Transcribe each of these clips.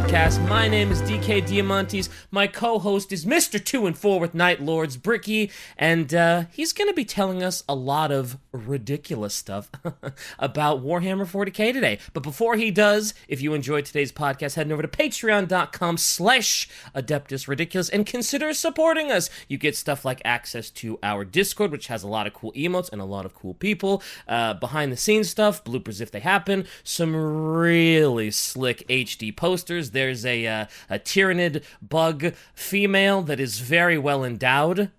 podcast. My name is DK Diamantes. My co-host is Mr. Two and Four with Night Lords Bricky, and uh, he's going to be telling us a lot of ridiculous stuff about Warhammer 40k today. But before he does, if you enjoyed today's podcast, head over to Patreon.com/slash Adeptus Ridiculous and consider supporting us. You get stuff like access to our Discord, which has a lot of cool emotes and a lot of cool people, uh, behind the scenes stuff, bloopers if they happen, some really slick HD posters. There's a uh, a Tyranid bug female that is very well endowed.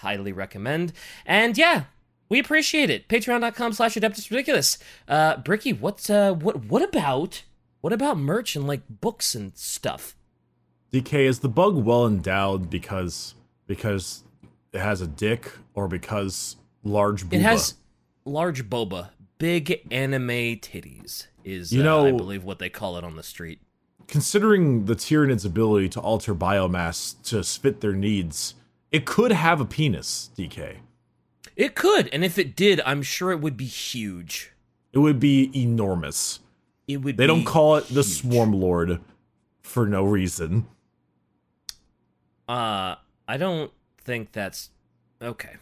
Highly recommend. And yeah, we appreciate it. Patreon.com slash Adeptus Ridiculous. Uh, Bricky, what's uh, what what about what about merch and like books and stuff? DK is the bug well endowed because because it has a dick or because large booba? It has large boba, big anime titties is You uh, know- I believe what they call it on the street. Considering the Tyranid's ability to alter biomass to fit their needs, it could have a penis, DK. It could, and if it did, I'm sure it would be huge. It would be enormous. It would. They don't call it the. Swarm Lord for no reason. Uh, I don't think that's okay.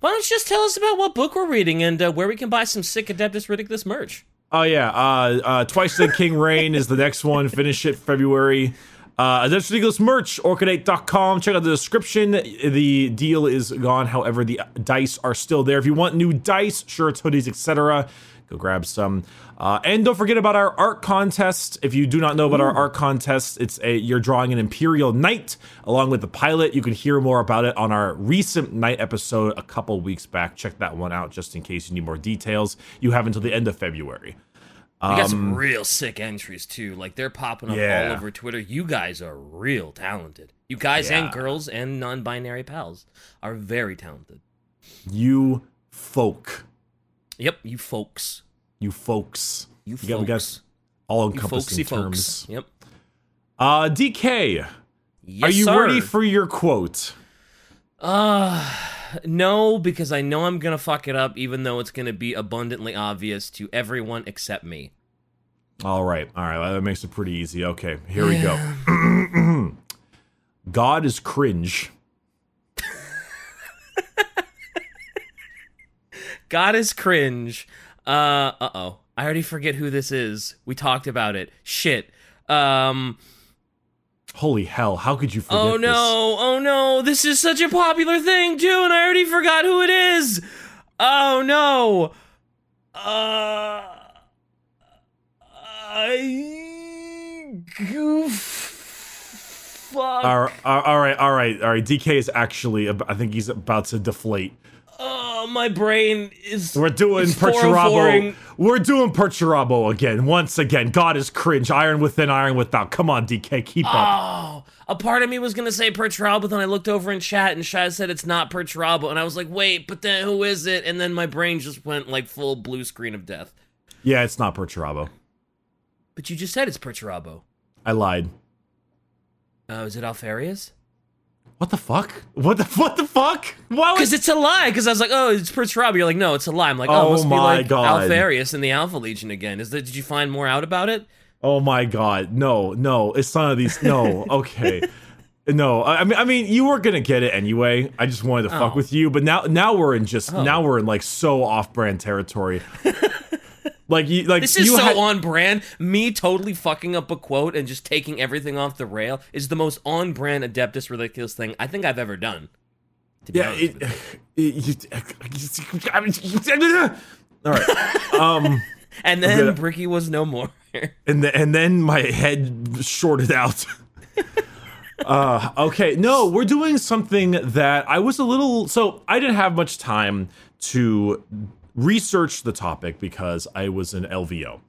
Why don't you just tell us about what book we're reading and uh, where we can buy some sick Adeptus Ridiculous merch? Oh yeah, uh, uh, Twice-Dead King Reign is the next one. Finish it February. Uh, Adeptus Ridiculous merch, orchidate.com. Check out the description. The deal is gone. However, the dice are still there. If you want new dice, shirts, hoodies, etc., go grab some. Uh, and don't forget about our art contest. If you do not know about our art contest, it's a you're drawing an Imperial Knight along with the pilot. You can hear more about it on our recent night episode a couple weeks back. Check that one out just in case you need more details. You have until the end of February. We got some real sick entries too. Like they're popping up Um, Yeah. all over Twitter. You guys are real talented. You guys Yeah. and girls and non-binary pals are very talented. You folk. Yep, you folks. You folks. You You gotta folks. get all You encompassing terms. folks. Yep. Uh, DK, Yes, are you sir. ready for your quote? Uh, no, because I know I'm gonna fuck it up, even though it's gonna be abundantly obvious to everyone except me. All right, all right, that makes it pretty easy. Okay, here we go. God is cringe. God is cringe. Uh, uh oh. I already forget who this is. We talked about it. Shit. Um. Holy hell, how could you forget Oh this? no! Oh no! This is such a popular thing too, and I already forgot who it is. Oh no! Uh. I. Goof. Fuck. All right, all right, all right, all right. DK is actually, I think he's about to deflate. Oh, my brain is. We're doing It's Perturabo. We're doing Perturabo again. Once again, God is cringe. Iron within, iron without. Come on, DK, keep up. Oh, a part of me was gonna say Perturabo, but then I looked over in chat and Shaz said it's not Perturabo, and I was like, wait, but then who is it? And then my brain just went like full blue screen of death. Yeah, it's not Perturabo. But you just said it's Perturabo. I lied. Oh, is it Alpharius? What the fuck? What the what the fuck? Why Because it's a lie. Because I was like, oh, it's Perturabo. You're like, no, it's a lie. I'm like, oh, Oh it must be my like God. Alpharius in the Alpha Legion again. Is that? Did you find more out about it? Oh my god. No, no, it's none of these no, okay. No, I mean I mean you were gonna get it anyway. I just wanted to fuck Oh. with you, but now now we're in just Oh. now we're in like so off brand territory. like you like This is so had- on brand. Me totally fucking up a quote and just taking everything off the rail is the most on brand Adeptus ridiculous thing I think I've ever done. To be Yeah, honest it, you. it, All right. Um and then gonna- Bricky was no more. and the, and then my head shorted out. uh, okay, no, we're doing something that I was a little. So I didn't have much time to research the topic because I was in LVO.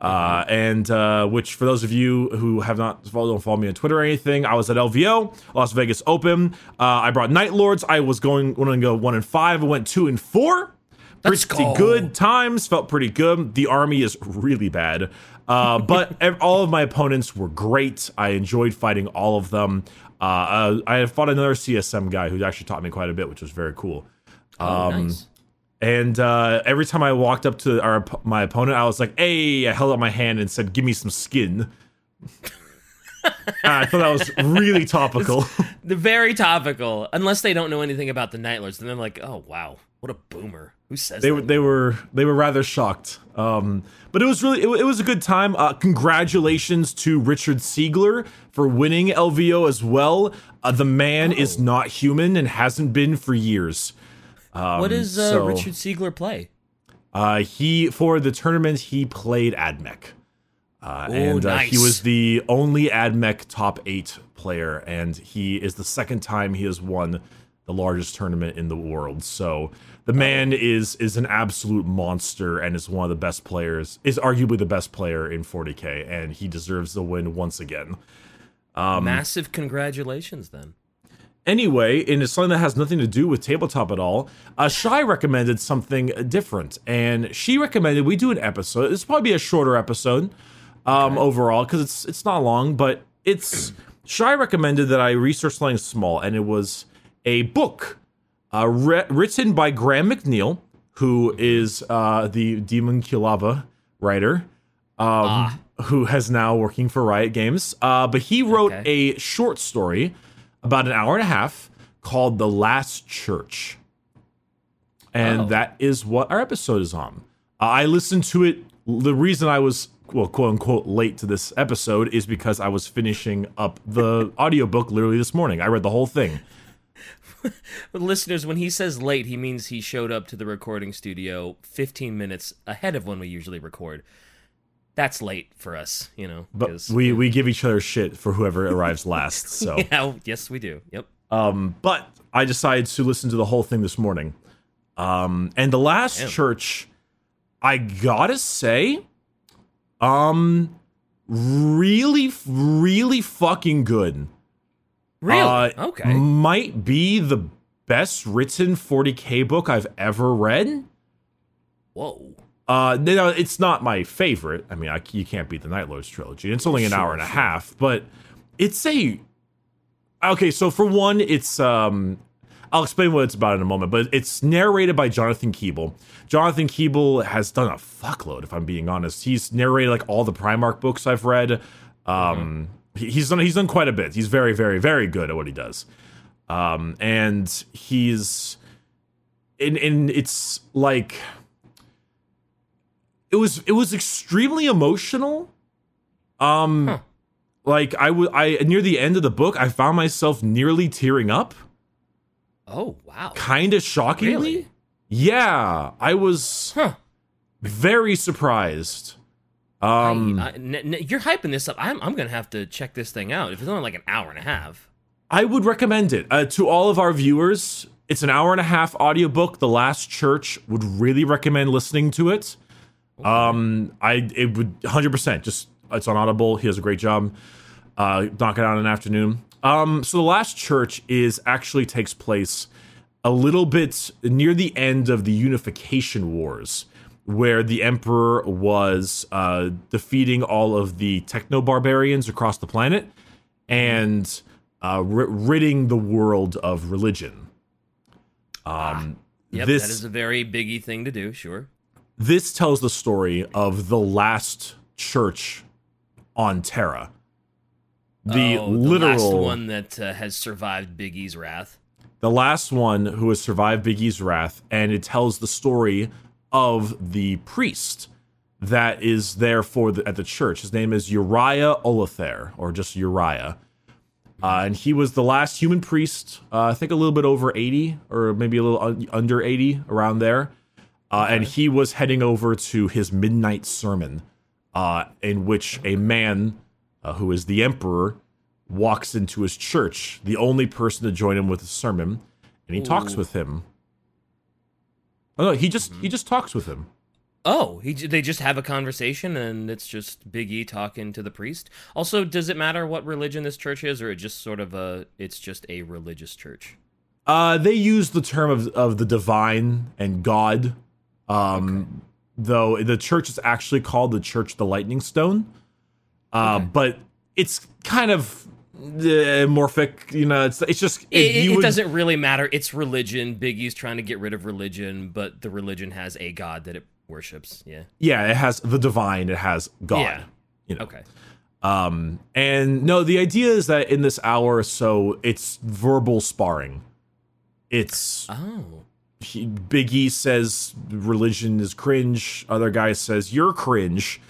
Uh, and uh, which, for those of you who have not follow, don't follow me on Twitter or anything, I was at LVO, Las Vegas Open. Uh, I brought Night Lords. I was going, going to go one and five. I went two and four. Let's pretty go. good times. Felt pretty good. The army is really bad, uh, but all of my opponents were great. I enjoyed fighting all of them. Uh, uh, I fought another CSM guy who actually taught me quite a bit, which was very cool. Oh, nice. And uh, every time I walked up to our my opponent, I was like, "Hey!" I held out my hand and said, "Give me some skin." I thought that was really topical. The very topical. Unless they don't know anything about the Night Lords, And then they're like, "Oh wow, what a boomer! Who says they that?" were they were they were rather shocked. Um, but it was really it, it was a good time. Uh, congratulations to Richard Siegler for winning LVO as well. Uh, the man is not human and hasn't been for years. What does uh, so- Richard Siegler play? Uh, he for the tournament he played Admech, uh, and uh, he was the only Admech top eight player, and he is the second time he has won the largest tournament in the world. So the man is is an absolute monster and is one of the best players. Is arguably the best player in 40k, and he deserves the win once again. Um, Massive congratulations, then. Anyway, it's something that has nothing to do with tabletop at all. Uh, Shy recommended something different, and she recommended we do an episode. This will probably be a shorter episode um, overall because it's it's not long, but it's Shy recommended that I research something small, and it was a book uh, re- written by Graham McNeill, who is uh, the Demon Kulava writer, um, who has now working for Riot Games. Uh, but he wrote Okay. a short story about an hour and a half called The Last Church. And Oh. that is what our episode is on. Uh, I listened to it. The reason I was, well, quote unquote, late to this episode is because I was finishing up the audiobook literally this morning. I read the whole thing. Listeners, when he says late, he means he showed up to the recording studio 15 minutes ahead of when we usually record. That's late for us, you know. But we, we give each other shit for whoever arrives last. So, yeah, yes, we do. Yep. um, but I decided to listen to the whole thing this morning. Um, and the last Damn. church, I gotta say, um, really, really fucking good. Really? Uh, okay. Might be the best written 40k book I've ever read. Whoa. Uh, you know, it's not my favorite. I mean, I, you can't beat the Night Lords trilogy. It's only an Sure, hour and a sure. half, but it's a okay. So for one, it's um, I'll explain what it's about in a moment. But it's narrated by Jonathan Keeble. Jonathan Keeble has done a fuckload. If I'm being honest, he's narrated like all the Primarch books I've read. Um, he- he's done he's done quite a bit. He's very very very good at what he does. Um, and he's and and it's like it was it was extremely emotional um Huh. like i would i near the end of the book i found myself nearly tearing up Oh, wow. kind of shockingly Really? yeah i was Huh. very surprised um I- n- n- you're hyping this up. I'm, I'm going to have to check this thing out. If it's only like an hour and a half. I would recommend it uh, to all of our viewers. It's an hour and a half audiobook. The Last Church would really recommend listening to it. Um, I it would 100% just it's on Audible. He does a great job. Uh, knock it out in an afternoon. Um, so the Last Church is actually takes place a little bit near the end of the Unification Wars, where the Emperor was uh, defeating all of the techno barbarians across the planet and uh, ri ridding the world of religion. Um, Yep, this that is a very biggy thing to do, sure. This tells the story of the last church on Terra. The oh, literal the last one that uh, has survived Big E's wrath. the last one who has survived Big E's wrath, and it tells the story of the priest that is there for the, at the church. His name is Uriah Olathaire, or just Uriah. Uh, and he was the last human priest, uh, I think a little bit over 80, or maybe a little un- under 80, around there. Uh, And he was heading over to his midnight sermon, uh, in which a man uh, who is the emperor walks into his church, the only person to join him with a sermon, and he talks with him. Oh no, he just he just talks with him. Oh, he, they just have a conversation and it's just Big E talking to the priest. Also, does it matter what religion this church is, or it just sort of a it's just a religious church? Uh, they use the term of of the divine and God, um, though the church is actually called the Church of the Lightning Stone. Uh, Okay. but it's kind of uh, morphic, you know. It's it's just It, it, it would- doesn't really matter. It's religion. Biggie's trying to get rid of religion, but the religion has a god that it worships. Yeah. Yeah, it has the divine. It has God. Yeah. You know. Okay. Um, and no, the idea is that in this hour or so, it's verbal sparring. It's Oh. He, Big E says religion is cringe. Other guy says you're cringe,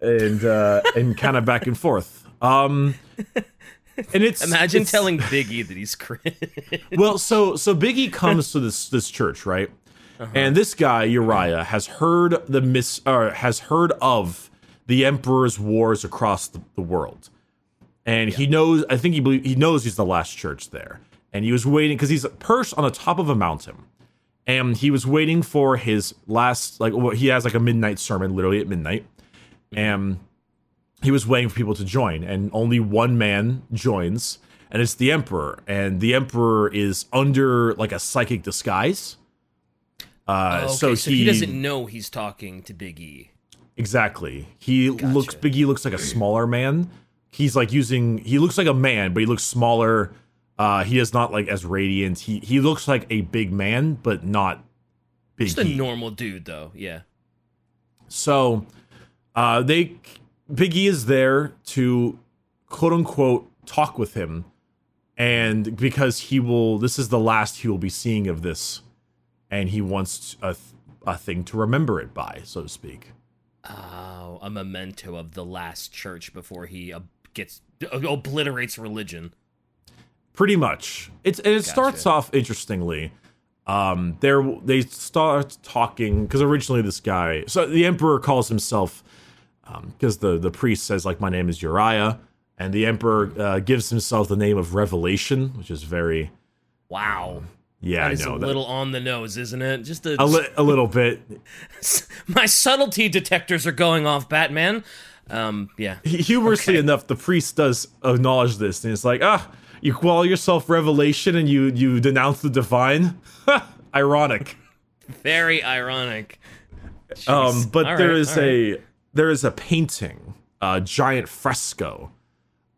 and uh, and kind of back and forth. Um, and it's Imagine it's- telling Biggie that he's cringe. well, so so Biggie comes to this this church, right? And this guy Uriah has heard the mis or has heard of the emperor's wars across the, the world, and he knows. I think he belie- he knows he's the last church there, and he was waiting because he's perched on the top of a mountain, and he was waiting for his last like well, he has like a midnight sermon, literally at midnight, and he was waiting for people to join, and only one man joins, and it's the emperor, and the emperor is under like a psychic disguise. Uh, okay, so, so, he, doesn't know he's talking to Big E. exactly. He looks Big E looks like a smaller man. He's like using he looks like a man, but he looks smaller. Uh, he is not like as radiant. He he looks like a big man, but not big. Just a E. normal dude, though. Yeah. So, uh, they Biggie is there to quote unquote talk with him, and because he will, this is the last he will be seeing of this, and he wants a a thing to remember it by, so to speak. Oh, a memento of the last church before he uh, gets obliterates religion. Pretty much. It's and it starts off interestingly. Um, there they start talking because originally this guy, so the emperor calls himself, because the the priest says like my name is Uriah, and the emperor uh, gives himself the name of Revelation, which is very Wow. yeah, That I know a that- little on the nose, isn't it? Just a, a, li- a little bit. my subtlety detectors are going off, Batman. Um, yeah. Humorously Okay. enough, the priest does acknowledge this, and it's like ah, you call yourself Revelation and you you denounce the divine. Ironic. Very ironic. Um, but All there right, is all right. a there is a painting, a giant fresco,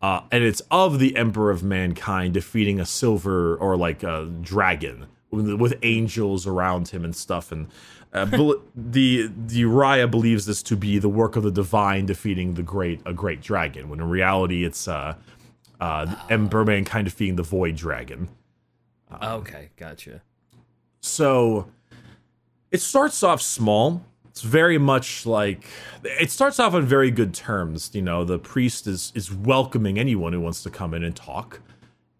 uh, and it's of the Emperor of Mankind defeating a silver or like a dragon with, with angels around him and stuff. And uh, the the Uriah believes this to be the work of the divine defeating the great a great dragon, when in reality it's uh, uh, the kind of defeating the Void Dragon. Okay, gotcha. So it starts off small. It's very much like it starts off on very good terms. You know, the priest is is welcoming anyone who wants to come in and talk.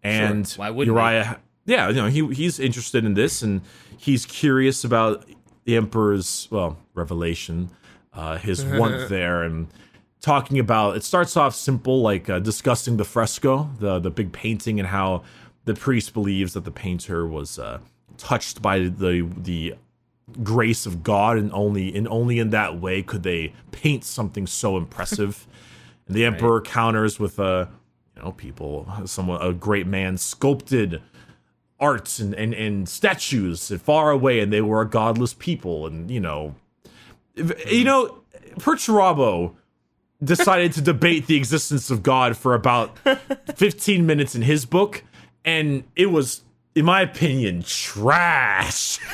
And Why wouldn't? Uriah, yeah, you know, he he's interested in this and he's curious about the emperor's well revelation, uh, his want there, and talking about. It starts off simple, like uh, discussing the fresco, the the big painting, and how the priest believes that the painter was uh, touched by the the grace of God, and only and only in that way could they paint something so impressive. and the emperor counters with a, you know, people, someone, a great man sculpted arts and, and, and statues far away, and they were a godless people, and you know, you know, Perturabo decided to debate the existence of God for about 15 minutes in his book, and it was, in my opinion, trash.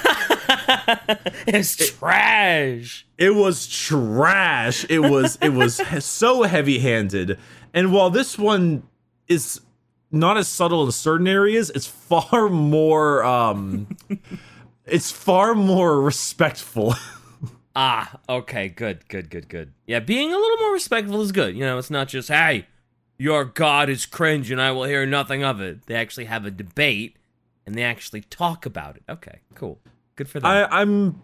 It's trash. It was trash. It was it was so heavy-handed. And while this one is not as subtle in certain areas, it's far more um it's far more respectful. Ah, okay, good, good, good, good. Yeah, being a little more respectful is good. You know, it's not just, hey, your god is cringe and I will hear nothing of it. They actually have a debate and they actually talk about it. Okay, cool. Good for them. I, I'm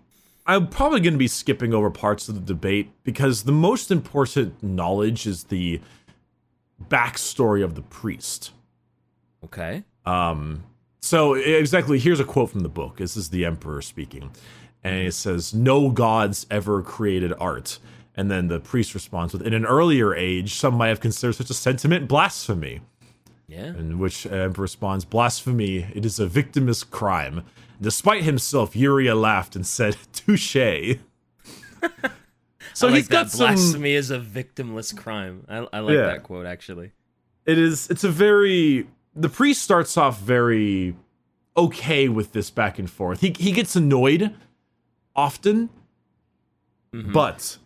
I'm probably going to be skipping over parts of the debate because the most important knowledge is the backstory of the priest. okay. Um, so exactly, here's a quote from the book. This is the emperor speaking, and mm-hmm. it says, "No gods ever created art." And then the priest responds with, "In an earlier age, some might have considered such a sentiment blasphemy." Yeah. In which emperor responds, "Blasphemy! It is a victimless crime." Despite himself, Uriah laughed and said, "Touche." so like he's got some. Blasphemy is a victimless crime. I, I like Yeah. that quote, actually. it is it's a very the priest starts off very okay with this back and forth he he gets annoyed often Mhm. but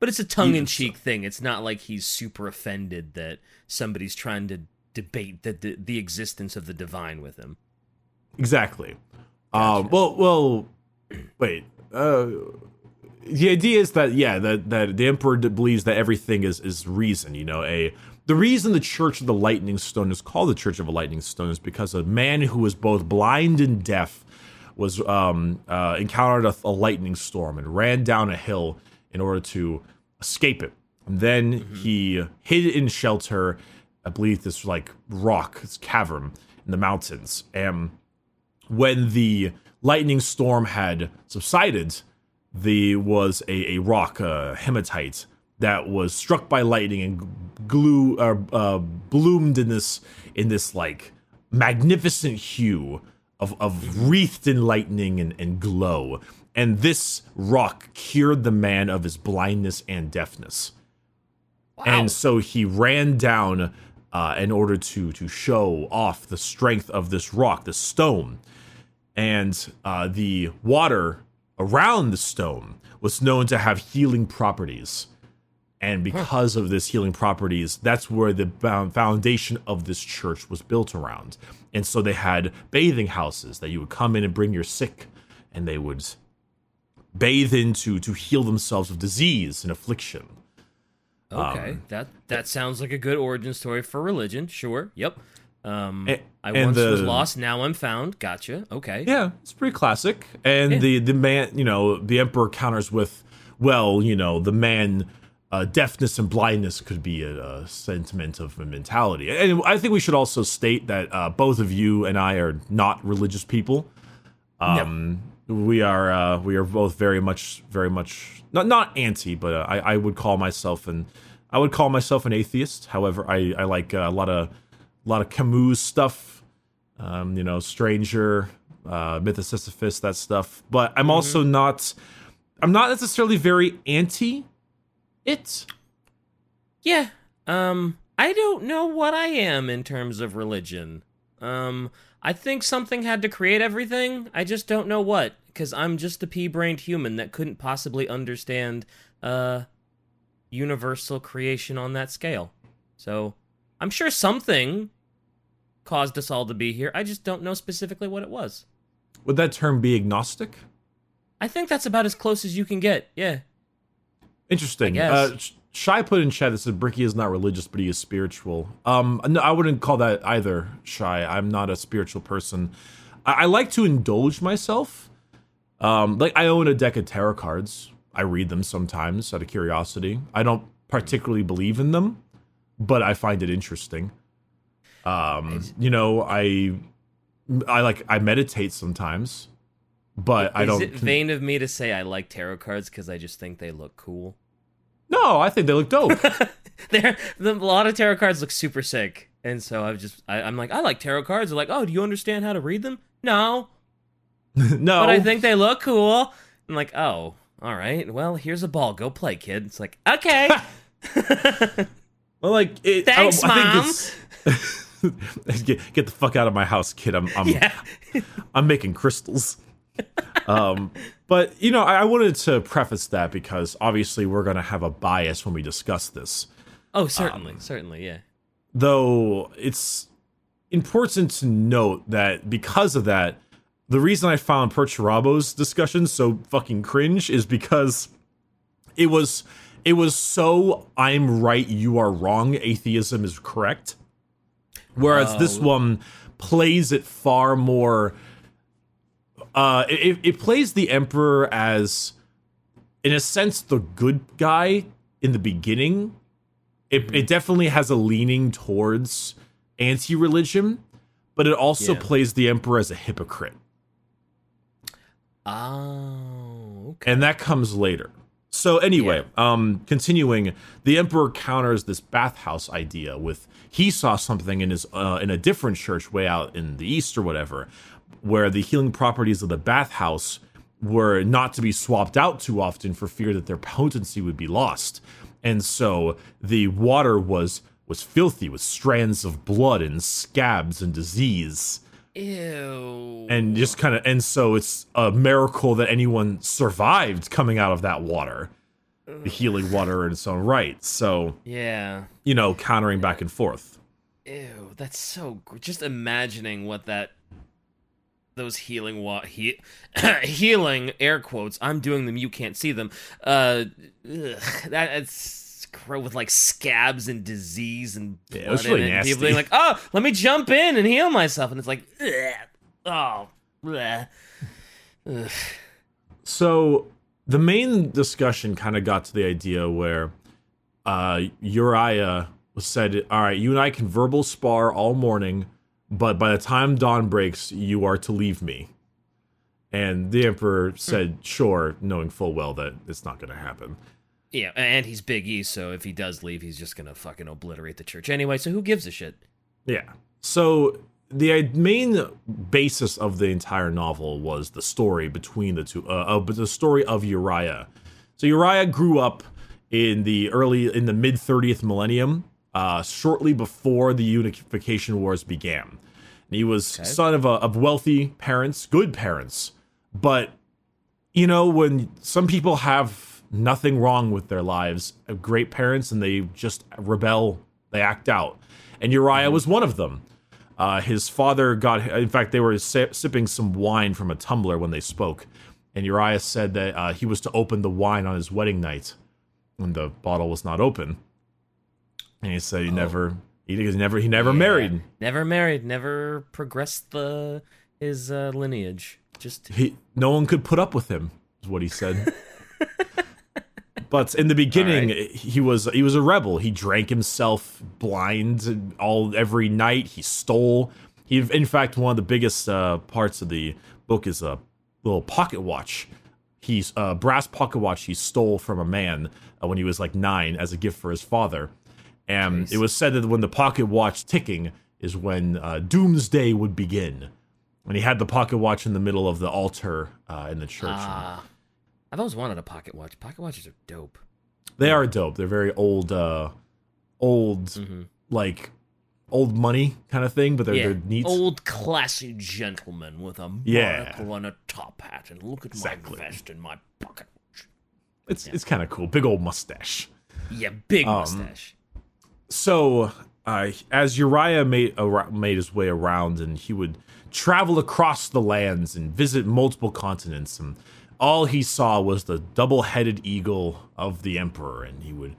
But it's a tongue in cheek thing. It's not like he's super offended that somebody's trying to debate the, the, the existence of the divine with him. Exactly. Um, well, well, wait. Uh, the idea is that yeah, that that the emperor believes that everything is is reason. You know, a the reason the Church of the Lightning Stone is called the Church of a Lightning Stone is because a man who was both blind and deaf was um, uh, encountered a, a, lightning storm and ran down a hill in order to escape it. And then mm-hmm. he hid in shelter, I believe this like rock, this cavern in the mountains. And when the lightning storm had subsided, there was a, a rock, a hematite, that was struck by lightning and glue uh, uh, bloomed in this in this like magnificent hue of, of wreathed in lightning and, and glow. And this rock cured the man of his blindness and deafness. Wow. And so he ran down uh, in order to to show off the strength of this rock, the stone. And uh, the water around the stone was known to have healing properties. And because of this healing properties, that's where the foundation of this church was built around. And so they had bathing houses that you would come in and bring your sick, and they would bathe into to heal themselves of disease and affliction. Okay, um, that that sounds like a good origin story for religion. Sure. Yep. Um, and, I once the, was lost, now I'm found. Gotcha. Okay. Yeah, it's pretty classic. And yeah. the the man, you know, the emperor counters with, well, you know, the man uh, deafness and blindness could be a, a, sentiment of a mentality. And I think we should also state that uh, both of you and I are not religious people. Um, no. We are uh, we are both very much very much not not anti, but uh, I, I would call myself an I would call myself an atheist. However, I I like a lot of a lot of Camus stuff. Um, you know, Stranger, uh, Myth of Sisyphus, that stuff. But I'm mm-hmm. also not I'm not necessarily very anti it's yeah. Um, I don't know what I am in terms of religion. Um, I think something had to create everything. I just don't know what, because I'm just a pea-brained human that couldn't possibly understand uh universal creation on that scale. So I'm sure something caused us all to be here. I just don't know specifically what it was. Would that term be agnostic? I think that's about as close as you can get. Yeah. Interesting. Uh, Shy put in chat that said Bricky is not religious, but he is spiritual. Um, no, I wouldn't call that either. Shy, I'm not a spiritual person. I, I like to indulge myself. Um, like I own a deck of tarot cards. I read them sometimes out of curiosity. I don't particularly believe in them, but I find it interesting. Um, you know, I I like I meditate sometimes but is I don't. Is it vain of me to say I like tarot cards because I just think they look cool? No, I think they look dope. They're, the, a lot of tarot cards look super sick, and so I've just I, am like I like tarot cards. They're like, oh, do you understand how to read them? No, no, but I think they look cool. I'm like, oh, all right. Well, here's a ball. Go play, kid. It's like okay. well, like it, thanks, I, I mom. get, get the fuck out of my house, kid. I'm I'm yeah. I'm making crystals um, but you know, I, I, wanted to preface that because obviously we're going to have a bias when we discuss this. Oh, certainly, um, certainly, yeah. Though it's important to note that because of that, the reason I found Perturabo's discussion so fucking cringe is because it was it was so I'm right, you are wrong, atheism is correct. Whereas uh, this one plays it far more uh, it, it plays the Emperor as, in a sense, the good guy in the beginning. It, mm-hmm. it definitely has a leaning towards anti religion, but it also yeah. plays the Emperor as a hypocrite. Oh, okay. And that comes later. So anyway, yeah. um, continuing, the emperor counters this bathhouse idea with he saw something in his uh, in a different church way out in the east or whatever, where the healing properties of the bathhouse were not to be swapped out too often for fear that their potency would be lost. And so the water was was filthy with strands of blood and scabs and disease. Ew. And just kind of and so it's a miracle that anyone survived coming out of that water. the healing water in its own right. So Yeah. you know, countering back and forth. Ew, that's so. Just imagining what that. Those healing wa- he- healing air quotes. I'm doing them. You can't see them. Uh, ugh, that it's gross with like scabs and disease and blood Yeah, it was really it. and People being like, "Oh, let me jump in and heal myself," and it's like, ugh, oh. Ugh. So the main discussion kind of got to the idea where uh, Uriah said, "All right, you and I can verbal spar all morning, but by the time dawn breaks, you are to leave me." And the emperor said, "Sure," knowing full well that it's not going to happen. yeah, and he's Big E, so if he does leave, he's just gonna fucking obliterate the church anyway. So who gives a shit? Yeah. So the main basis of the entire novel was the story between the two, uh, uh, but the story of Uriah. So Uriah grew up in the early, in the mid 30th millennium, uh, shortly before the Unification Wars began. And he was son of a, of wealthy parents, good parents, but you know when some people have nothing wrong with their lives, have great parents, and they just rebel, they act out. And Uriah was one of them. Uh, his father got, in fact, they were si- sipping some wine from a tumbler when they spoke. And Uriah said that uh, he was to open the wine on his wedding night, and the bottle was not open. And he said he never, he, never, he never married. Never married. Never progressed the his uh, lineage. Just He, no one could put up with him, is what he said. but in the beginning, he was he was a rebel. He drank himself blind all every night. He stole. He, in fact, one of the biggest uh, parts of the book is a little pocket watch. He's a brass pocket watch he stole from a man uh, when he was like nine as a gift for his father. And it was said that when the pocket watch ticking is when uh, doomsday would begin. And he had the pocket watch in the middle of the altar uh, in the church. ah. I've always wanted a pocket watch. Pocket watches are dope. They are dope. They're very old, uh, old Mhm. like old money kind of thing, but they're yeah, they're neat. old classy gentleman with a Yeah. monocle and a top hat, and look at Exactly. my vest and my pocket watch. It's it's kind of cool. Big old mustache. Yeah, big Um, mustache. So, uh, as Uriah made ar- made his way around, and he would travel across the lands and visit multiple continents, and all he saw was the double-headed eagle of the emperor, and he would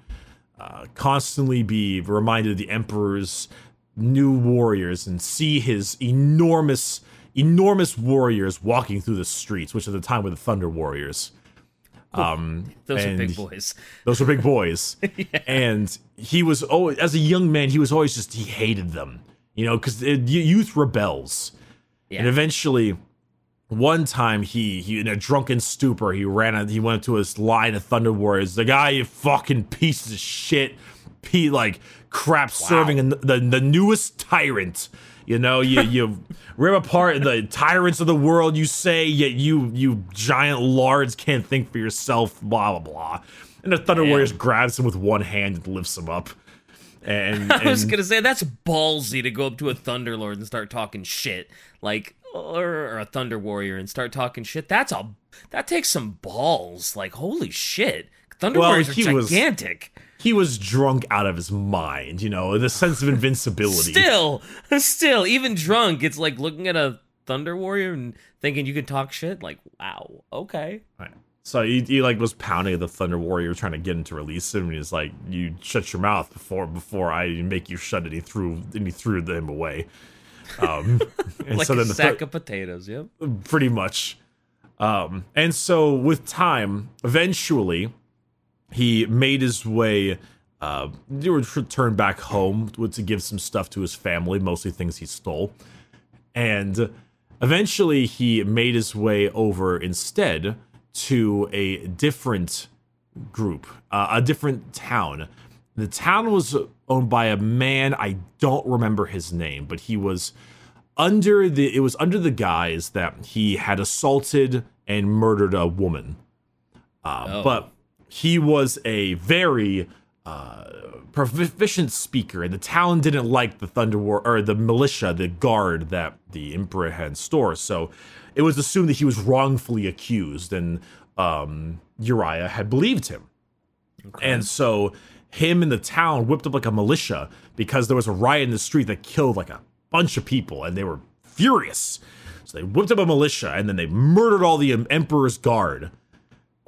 uh, constantly be reminded of the emperor's new warriors and see his enormous, enormous warriors walking through the streets, which at the time were the Thunder Warriors. Um, Those are big boys. those were big boys. And he was always, as a young man, he was always just, he hated them, you know, because youth rebels. Yeah. And eventually, one time he, he in a drunken stupor, he ran, out- he went to his line of Thunder Warriors. The guy, you fucking piece of shit, he like crap serving in the, the newest tyrant. You know, you you rip apart the tyrants of the world. You say, yet you you giant lards can't think for yourself. Blah blah blah. And the Thunder Damn. Warriors grabs him with one hand and lifts him up. And, I was gonna say that's ballsy to go up to a Thunderlord and start talking shit, like or, a Thunder Warrior and start talking shit. That's a that takes some balls. Like holy shit, Thunder Well, Warriors are he was- gigantic. He was drunk out of his mind. You know, the sense of invincibility. Still, still, even drunk, it's like looking at a Thunder Warrior and thinking you can talk shit. Like wow, okay. Right. So he, he like was pounding at the Thunder Warrior, trying to get him to release him. And he's like, "You shut your mouth before before I make you shut it." He threw and he threw him away. Um, and Like so a then the sack of potatoes. Yep. pretty much. Um, and so with time, eventually, he made his way. Uh, he would return back home to give some stuff to his family, mostly things he stole, and eventually he made his way over instead to a different group, uh, a different town. The town was owned by a man I don't remember his name, but he was under the it was under the guise that he had assaulted and murdered a woman. Uh, Oh. But he was a very uh, proficient speaker, and the town didn't like the Thunder War or the militia, the guard that the Emperor had in store. So it was assumed that he was wrongfully accused, and um, Uriah had believed him. And so him and the town whipped up like a militia because there was a riot in the street that killed like a bunch of people and they were furious. So they whipped up a militia and then they murdered all the emperor's guard.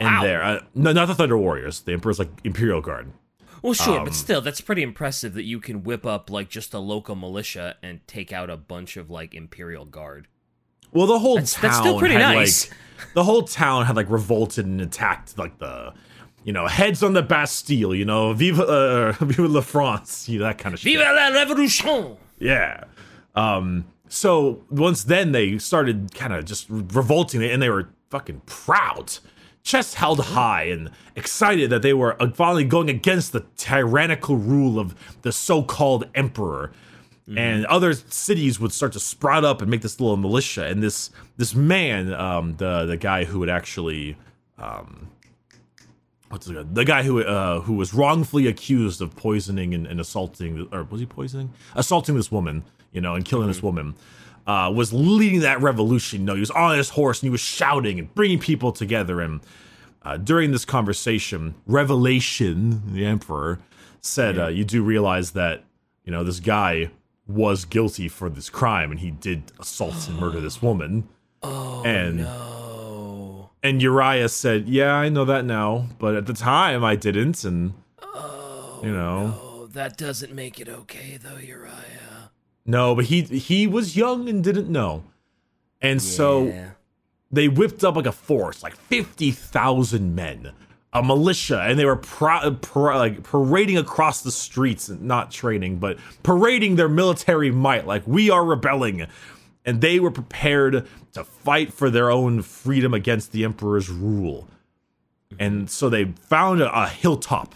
And Wow. there, uh, no, not the Thunder Warriors. The emperor's like imperial guard. Well, sure, Um, but still, that's pretty impressive that you can whip up like just a local militia and take out a bunch of like Imperial Guard. Well, the whole That's- town that's still pretty had, nice. like the whole town had like revolted and attacked like the you know heads on the Bastille, you know, vive uh, vive la France, you know that kind of shit. Vive la Revolution! Yeah. Um. So once then they started kind of just revolting, and they were fucking proud, chest held high, and excited that they were uh, finally going against the tyrannical rule of the so-called emperor. And other cities would start to sprout up and make this little militia. And this this man, um, the the guy who would actually what's the, the guy who uh, who was wrongfully accused of poisoning and, and assaulting or was he poisoning? Assaulting this woman you know and killing this woman uh, was leading that revolution you know he was on his horse and he was shouting and bringing people together and uh, during this conversation revelation the emperor said uh, you do realize that you know this guy was guilty for this crime and he did assault and murder this woman Oh and no! and Uriah said, "Yeah, I know that now, but at the time I didn't." And oh, you know, Oh, that doesn't make it okay though, Uriah. No, but he he was young and didn't know, and so they whipped up like a force, like fifty thousand men, a militia, and they were pro- pro- like parading across the streets, not training, but parading their military might, like we are rebelling. And they were prepared to fight for their own freedom against the emperor's rule. And so they found a, a hilltop,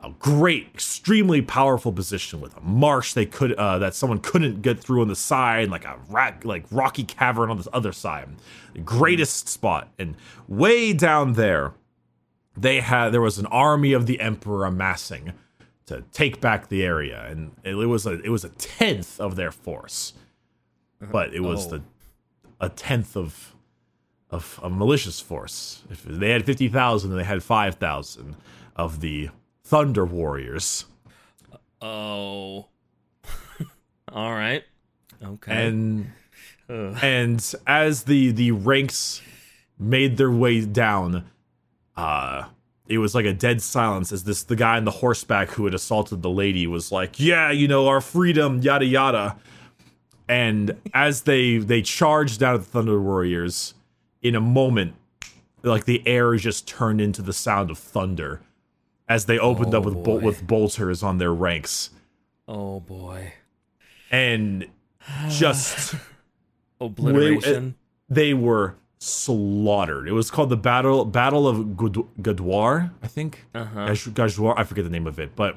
a great, extremely powerful position with a marsh they could uh, that someone couldn't get through on the side, like a rack, like rocky cavern on the other side. The greatest spot, and way down there, they had there was an army of the emperor amassing to take back the area, and it, was a it was a tenth of their force, but it was Oh. the a tenth of of a malicious force. If they had fifty thousand, they had five thousand of the Thunder Warriors, Oh. All right. Okay. and Ugh. and as the the ranks made their way down, uh, it was like a dead silence as this the guy on the horseback who had assaulted the lady was like, "Yeah, you know our freedom, yada yada." And as they they charged down at the Thunder Warriors, in a moment, like the air just turned into the sound of thunder as they opened Oh, up with bol- with bolters on their ranks, oh boy. and just Obliteration. they were slaughtered. It was called the battle Battle of Gadwar, I think. Uh-huh. I forget the name of it, but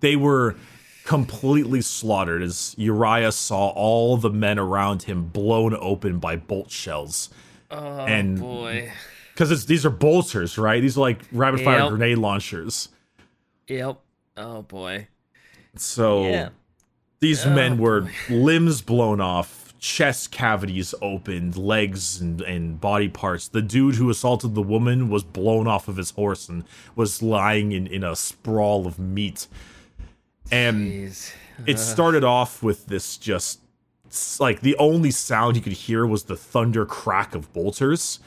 they were completely slaughtered as Uriah saw all the men around him blown open by bolt shells. oh and- boy. Because it's these are bolters, right? These are like rapid fire Yep. grenade launchers. Yep. Oh boy. So Yeah. these Oh, men were limbs blown off, chest cavities opened, legs and, and body parts. The dude who assaulted the woman was blown off of his horse and was lying in, in a sprawl of meat. And Jeez. it started off with this just like the only sound you could hear was the thunder crack of bolters.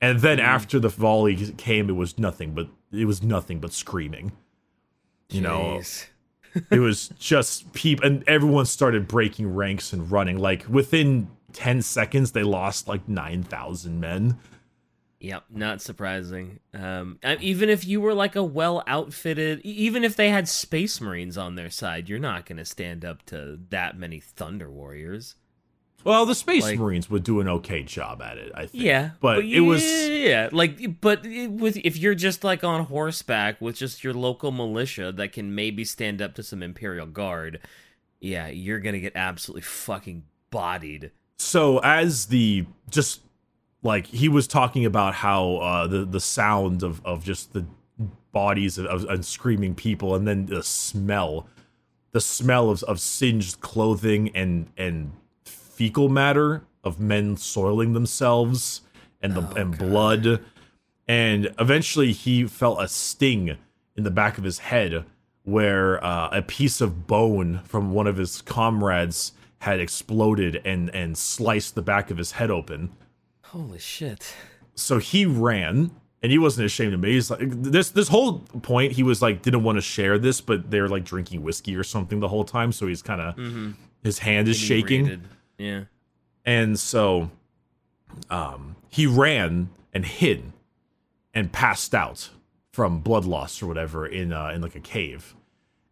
And then after the volley came, it was nothing but it was nothing but screaming. You know, it was just peep and everyone started breaking ranks and running like within 10 seconds they lost like 9000 men Yep, not surprising. Um, even if you were like a well outfitted, even if they had space marines on their side, you're not going to stand up to that many Thunder Warriors. Well the space Like- marines would do an okay job at it i think Yeah, but, it was yeah, like, but it- with if you're just like on horseback with just your local militia that can maybe stand up to some Imperial Guard, yeah, you're gonna get absolutely fucking bodied. so as the just like he was talking about how uh the the sound of of just the bodies of, of and screaming people and then the smell the smell of, of singed clothing and and fecal matter of men soiling themselves and the Oh, and God. blood and eventually he felt a sting in the back of his head where uh, a piece of bone from one of his comrades had exploded and and sliced the back of his head open. Holy shit. So he ran and he wasn't ashamed of me. He's like this this whole point he was like didn't want to share this, but they're like drinking whiskey or something the whole time, so he's kind of Mm-hmm. his hand is shaking. Inebriated. Yeah. And so um he ran and hid and passed out from blood loss or whatever in uh in like a cave.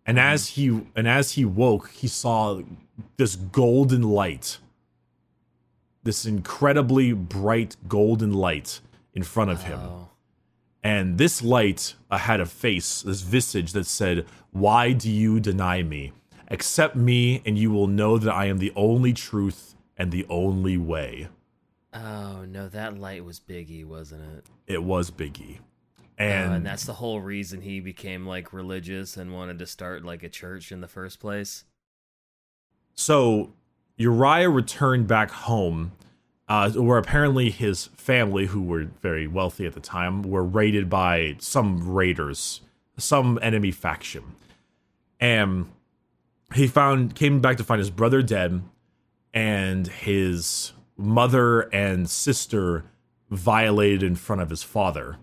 And as he and as he woke, he saw this golden light. This incredibly bright golden light in front of him. Oh. And this light uh, had a face, this visage that said, Why do you deny me? Accept me, and you will know that I am the only truth and the only way. Oh no, that light was Biggie, wasn't it? It was Biggie. Uh, And, and that's the whole reason he became like religious and wanted to start like a church in the first place. so Uriah returned back home, uh, where apparently his family, who were very wealthy at the time, were raided by some raiders, some enemy faction. And he found came back to find his brother dead and his mother and sister violated in front of his father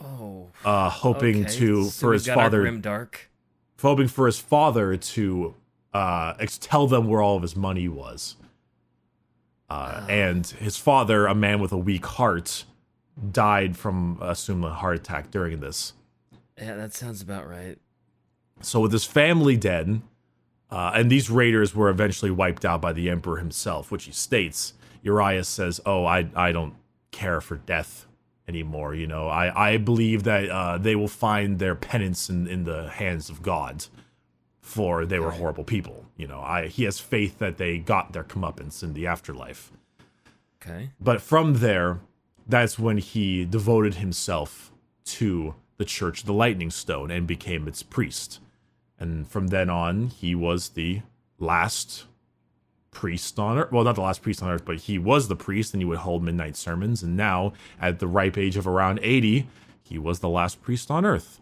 Oh, uh hoping okay. to So for his father grim dark. hoping for his father to uh tell them where all of his money was uh and his father a man with a weak heart died from I assume a heart attack during this Yeah, that sounds about right. So with his family dead, uh, and these raiders were eventually wiped out by the emperor himself, which he states. Uriah says, "Oh, I I don't care for death anymore. You know, I I believe that uh, they will find their penance in in the hands of God, for they were horrible people. You know, I he has faith that they got their comeuppance in the afterlife. Okay. But from there, that's when he devoted himself to the Church of the Lightning Stone and became its priest. And from then on, he was the last priest on earth. Well, not the last priest on earth, but he was the priest and he would hold midnight sermons. And now, at the ripe age of around 80, he was the last priest on earth.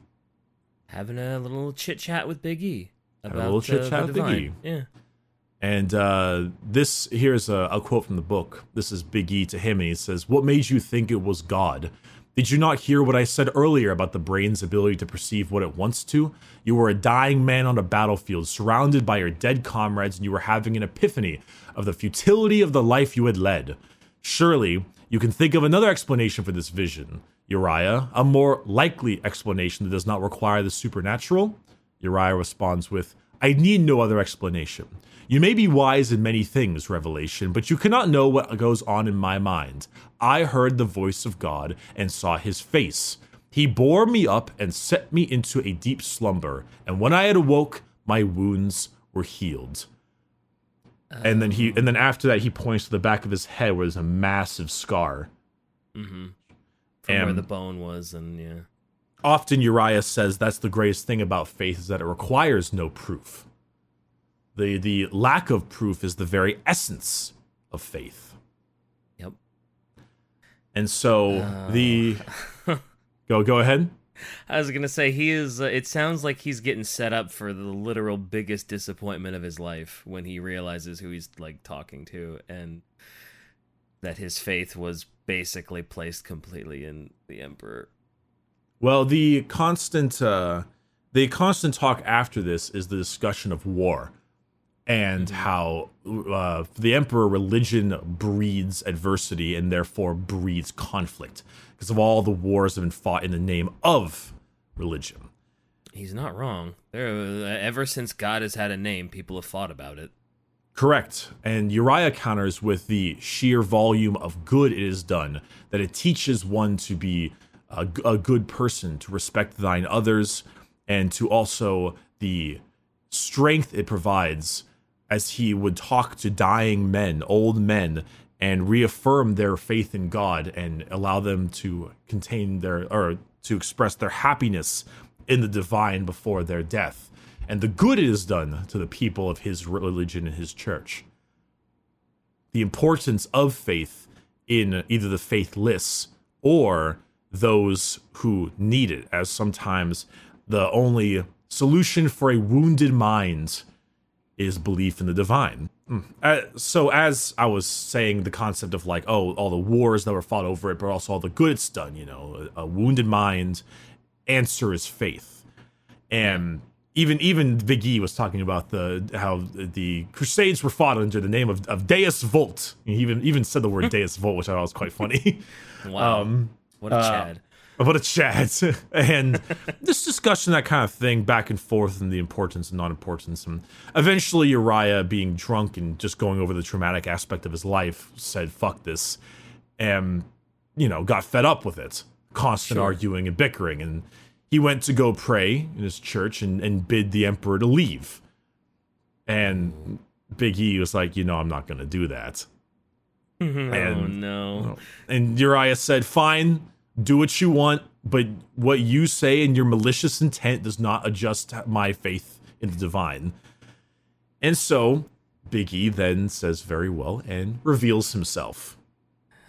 Having a little chit chat with Big E. a About, little chit-chat uh, the with Big. E. Yeah. And uh, this here's a, a quote from the book. This is Big E to him, and he says, "What made you think it was God? Did you not hear what I said earlier about the brain's ability to perceive what it wants to? You were a dying man on a battlefield, surrounded by your dead comrades, and you were having an epiphany of the futility of the life you had led. Surely you can think of another explanation for this vision, Uriah, a more likely explanation that does not require the supernatural." Uriah responds with, I need no other explanation. You may be wise in many things, Revelation, but you cannot know what goes on in my mind. I heard the voice of God and saw his face. He bore me up and set me into a deep slumber, and when I had awoke, my wounds were healed. and then he and then after that he points to the back of his head where there's a massive scar. Mm-hmm. From where Um, the bone was, and yeah. often Uriah says that's the greatest thing about faith is that it requires no proof. The the lack of proof is the very essence of faith. Yep. And so Oh. the go go ahead. I was gonna say he is. Uh, it sounds like he's getting set up for the literal biggest disappointment of his life when he realizes who he's like talking to, and that his faith was basically placed completely in the emperor. Well, the constant uh, the constant talk after this is the discussion of war and how uh, the emperor religion breeds adversity and therefore breeds conflict because of all the wars that have been fought in the name of religion. He's not wrong. There, uh, ever since God has had a name, people have fought about it. Correct. And Uriah counters with the sheer volume of good it has done, that it teaches one to be a, a good person, to respect thine others, and to also the strength it provides as he would talk to dying men, old men, and reaffirm their faith in God and allow them to contain their or to express their happiness in the divine before their death and the good it has done to the people of his religion and his church. The importance of faith in either the faithless or those who need it, as sometimes the only solution for a wounded mind is belief in the divine. Mm. Uh, so, as I was saying, the concept of like, oh, all the wars that were fought over it, but also all the good it's done, you know, a, a wounded mind, answer is faith. And even even Big E was talking about the how the Crusades were fought under the name of, of Deus Vult. He even even said the word Deus Vult, which I thought was quite funny. Wow. Um, what a uh, Chad. What a chat and this discussion, that kind of thing, back and forth, and the importance and non importance. And eventually, Uriah, being drunk and just going over the traumatic aspect of his life, said, fuck this. And, you know, got fed up with it. Constant sure. arguing and bickering. And he went to go pray in his church and, and bid the emperor to leave. And Big E was like, you know, I'm not going to do that. Mm-hmm. and, oh no! And Uriah said, "Fine, do what you want, but what you say and your malicious intent does not adjust my faith in the divine." And so, Big E then says, "Very well," and reveals himself.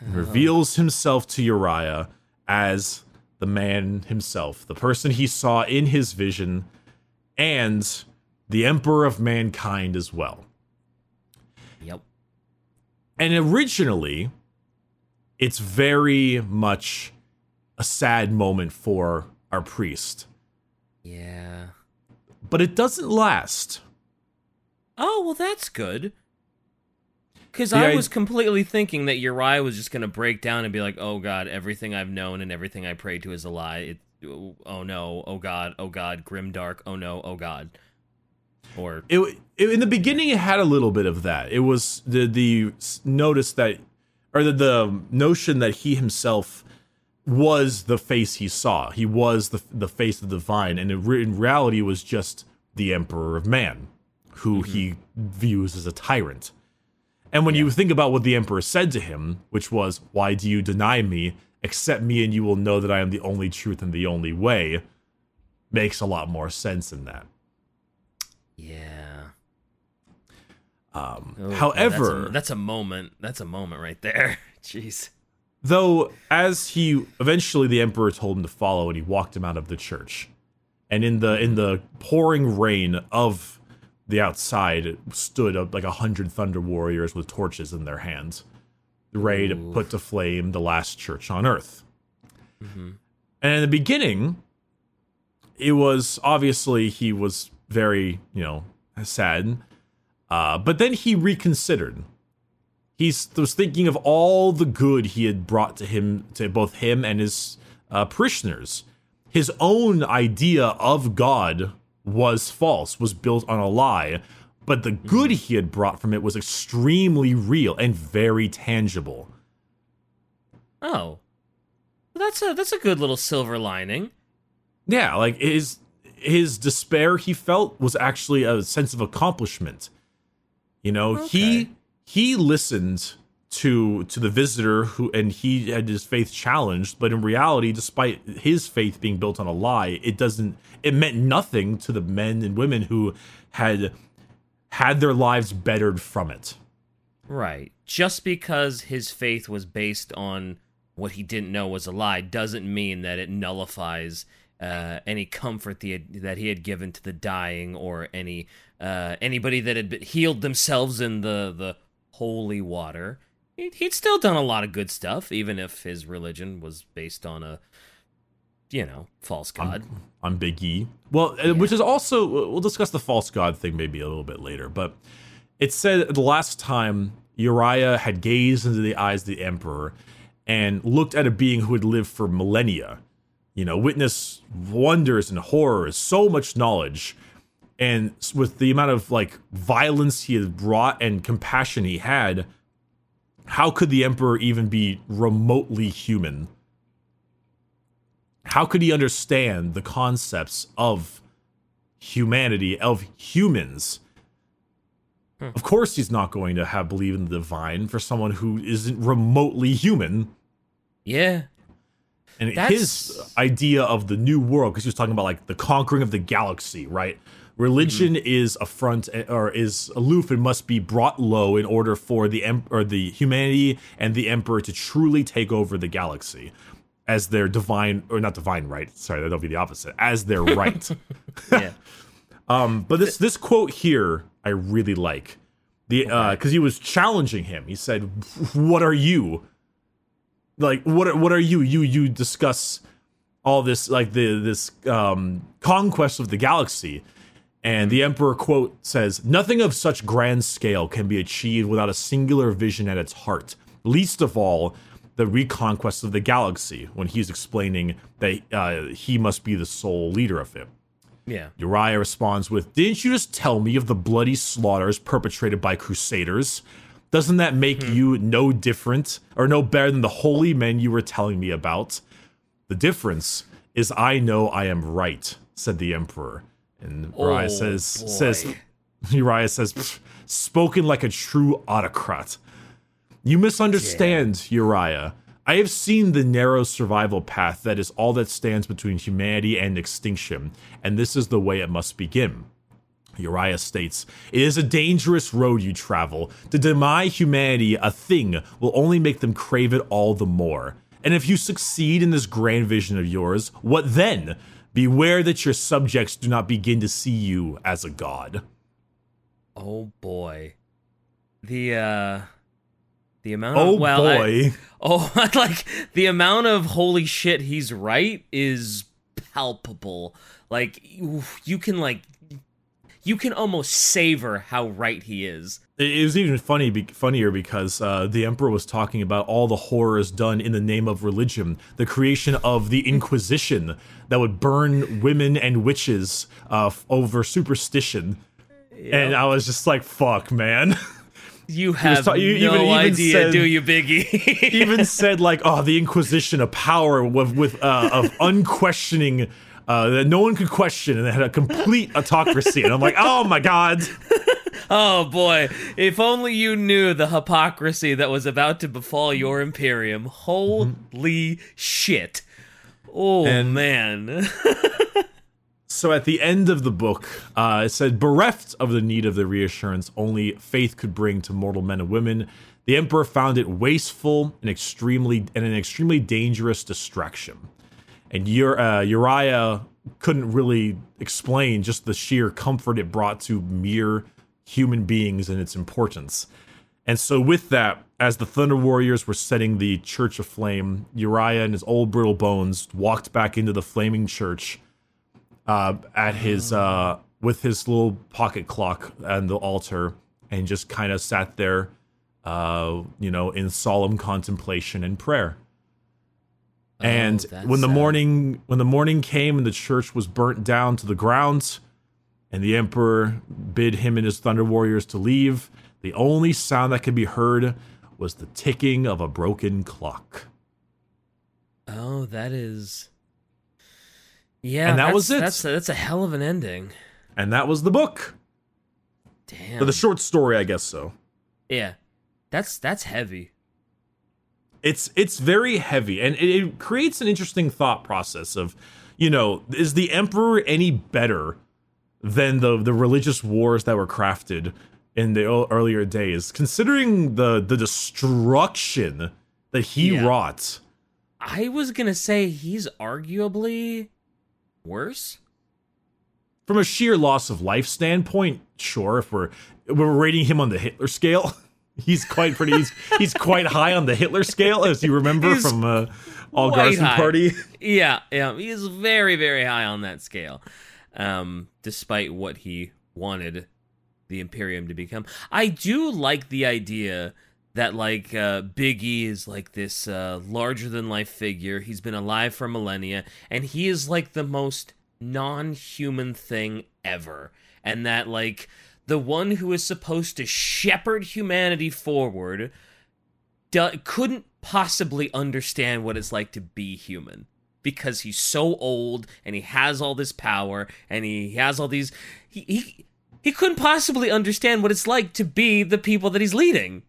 Oh. Reveals himself to Uriah as the man himself, the person he saw in his vision, and the emperor of mankind as well. Yep. And originally, it's very much a sad moment for our priest. Yeah. But it doesn't last. Oh, well, that's good. Because I was completely thinking that Uriah was just going to break down and be like, oh, God, everything I've known and everything I prayed to is a lie. It, oh, no. Oh, God. Oh, God. Grim dark. Oh, no. Oh, God. Or it, it, in the beginning, it had a little bit of that. It was the the notice that, or the, the notion that he himself was the face he saw. He was the the face of the divine, and in reality, was just the emperor of man, who mm-hmm. he views as a tyrant. And when yeah. you think about what the emperor said to him, which was, "Why do you deny me? Accept me, and you will know that I am the only truth and the only way," makes a lot more sense in that. Yeah. Um, oh, however, that's a, that's a moment. That's a moment right there. Jeez. Though, as he eventually, the emperor told him to follow, and he walked him out of the church. And in the in the pouring rain of the outside stood up like a hundred thunder warriors with torches in their hands, ready to put to flame the last church on earth. Mm-hmm. And in the beginning, it was obviously he was very, you know, sad. Uh, but then he reconsidered. He was thinking of all the good he had brought to him, to both him and his uh, parishioners. His own idea of God was false, was built on a lie, but the good he had brought from it was extremely real and very tangible. Oh, that's a that's a good little silver lining. Yeah, like his his despair he felt was actually a sense of accomplishment. You know, okay. he he listened to to the visitor who and he had his faith challenged, but in reality, despite his faith being built on a lie, it doesn't it meant nothing to the men and women who had had their lives bettered from it. Right. Just because his faith was based on what he didn't know was a lie doesn't mean that it nullifies uh, any comfort the, that he had given to the dying or any uh, anybody that had healed themselves in the the holy water. He'd, he'd still done a lot of good stuff, even if his religion was based on a you know false god. On, on Big E. Well, uh, yeah. which is also we'll discuss the false god thing maybe a little bit later, but it said the last time Uriah had gazed into the eyes of the emperor and looked at a being who had lived for millennia you know, witness wonders and horrors, so much knowledge. And with the amount of like violence he had brought and compassion he had, how could the Emperor even be remotely human? How could he understand the concepts of humanity, of humans? Hmm. Of course, he's not going to have believe in the divine for someone who isn't remotely human. Yeah, and That's... his idea of the new world, because he was talking about like the conquering of the galaxy, right? Religion mm-hmm. is affront or is aloof and must be brought low in order for the em- or the humanity and the emperor to truly take over the galaxy. as their divine or not divine right. Sorry, that'll be the opposite. As their right. yeah. Um, but this this quote here I really like the because he was challenging him. He said, "What are you? Like what? Are, what are you? You you discuss all this like the this um, conquest of the galaxy." And the emperor quote says, "Nothing of such grand scale can be achieved without a singular vision at its heart. Least of all." The reconquest of the galaxy, when he's explaining that uh, he must be the sole leader of it. Yeah. Uriah responds with, Didn't you just tell me of the bloody slaughters perpetrated by crusaders? Doesn't that make you no different or no better than the holy men you were telling me about? The difference is I know I am right, said the emperor. And oh, Uriah Oh, says boy. says Uriah says, spoken like a true autocrat. You misunderstand, Uriah. I have seen the narrow survival path that is all that stands between humanity and extinction, and this is the way it must begin. Uriah states, It is a dangerous road you travel. To deny humanity a thing will only make them crave it all the more. And if you succeed in this grand vision of yours, what then? Beware that your subjects do not begin to see you as a god. Oh boy. The uh the amount Oh of well, I- boy. oh like the amount of holy shit he's right is palpable. Like you can like you can almost savor how right he is. It was even funny, be, funnier because uh, the emperor was talking about all the horrors done in the name of religion, the creation of the Inquisition that would burn women and witches uh, f- over superstition. And I was just like, "Fuck, man." You have ta- you no even- even idea, said- do you, Biggie? even said like, "Oh, the Inquisition, a power with, with uh, of unquestioning." Uh, that no one could question, and they had a complete autocracy. And I'm like, oh my god, oh boy, if only you knew the hypocrisy that was about to befall your imperium. Holy shit. Oh And- man. So at the end of the book, uh, it said, bereft of the need of the reassurance only faith could bring to mortal men and women, the emperor found it wasteful and extremely and an extremely dangerous distraction. And Ur- uh, Uriah couldn't really explain just the sheer comfort it brought to mere human beings and its importance. And so, with that, as the Thunder Warriors were setting the church aflame, Uriah and his old brittle bones walked back into the flaming church uh, at his uh, with his little pocket clock and the altar, and just kind of sat there, uh, you know, in solemn contemplation and prayer. Oh, and Oh, that's when the sad. morning when the morning came and the church was burnt down to the ground, and the emperor bid him and his thunder warriors to leave, the only sound that could be heard was the ticking of a broken clock. Oh, that is. Yeah, And that that's- was it. That's that's a hell of an ending. And that was the book. Damn. Or the short story, I guess so. yeah, that's that's heavy. It's it's very heavy and it, it creates an interesting thought process of you know is the emperor any better than the the religious wars that were crafted in the earlier days considering the the destruction that he Yeah. wrought I was gonna say he's arguably worse. from a sheer loss of life standpoint sure if we're we're rating him on the hitler scale he's quite pretty he's, he's quite high on the hitler scale as you remember He's from uh all garson high. party Yeah, yeah, he is very, very high on that scale. Um, despite what he wanted the Imperium to become, I do like the idea that like uh, Big E is like this uh, larger than life figure. He's been alive for millennia, and he is like the most non-human thing ever, and that like the one who is supposed to shepherd humanity forward do- couldn't possibly understand what it's like to be human because he's so old and he has all this power and he has all these he he, he couldn't possibly understand what it's like to be the people that he's leading.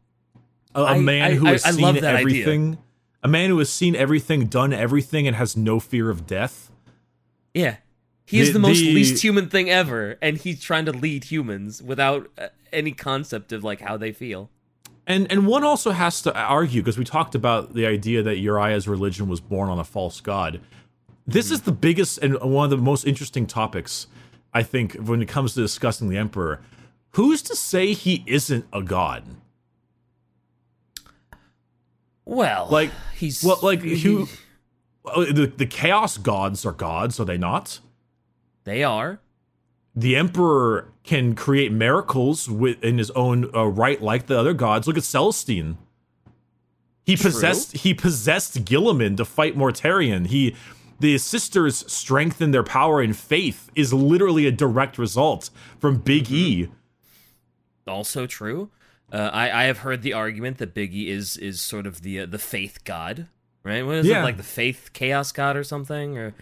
A man I- who I- has I seen love that idea. everything a man who has seen everything done everything and has no fear of death? Yeah he is The- the, most the- least human thing ever and he's trying to lead humans without uh, any concept of like how they feel And and one also has to argue because we talked about the idea that Uriah's religion was born on a false god. This is the biggest and one of the most interesting topics, I think, when it comes to discussing the emperor. Who's to say he isn't a god? Well, Like he's well, like who? oh, The the chaos gods are gods, are they not? They are. the emperor can create miracles with in his own uh, right like the other gods look at celestine he True. possessed he possessed Guilliman to fight mortarion he the sisters strengthen their power and faith is literally a direct result from big e also true. Uh, I I have heard the argument that Biggie is is sort of the uh, the faith god, right? What is Yeah. it like the faith chaos god or something? Or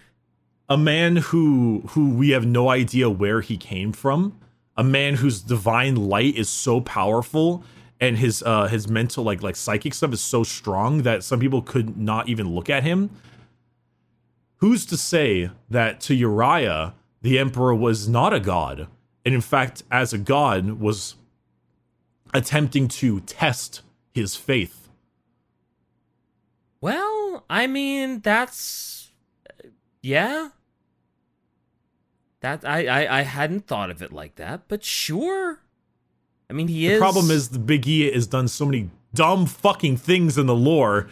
a man who who we have no idea where he came from. A man whose divine light is so powerful and his uh his mental like like psychic stuff is so strong that some people could not even look at him. Who's to say that to uriah the emperor was not a god and in fact as a god was attempting to test his faith? Well, I mean that's yeah. That I, I I hadn't thought of it like that, but sure. I mean, he the is. The problem is the big e has done so many dumb fucking things in the lore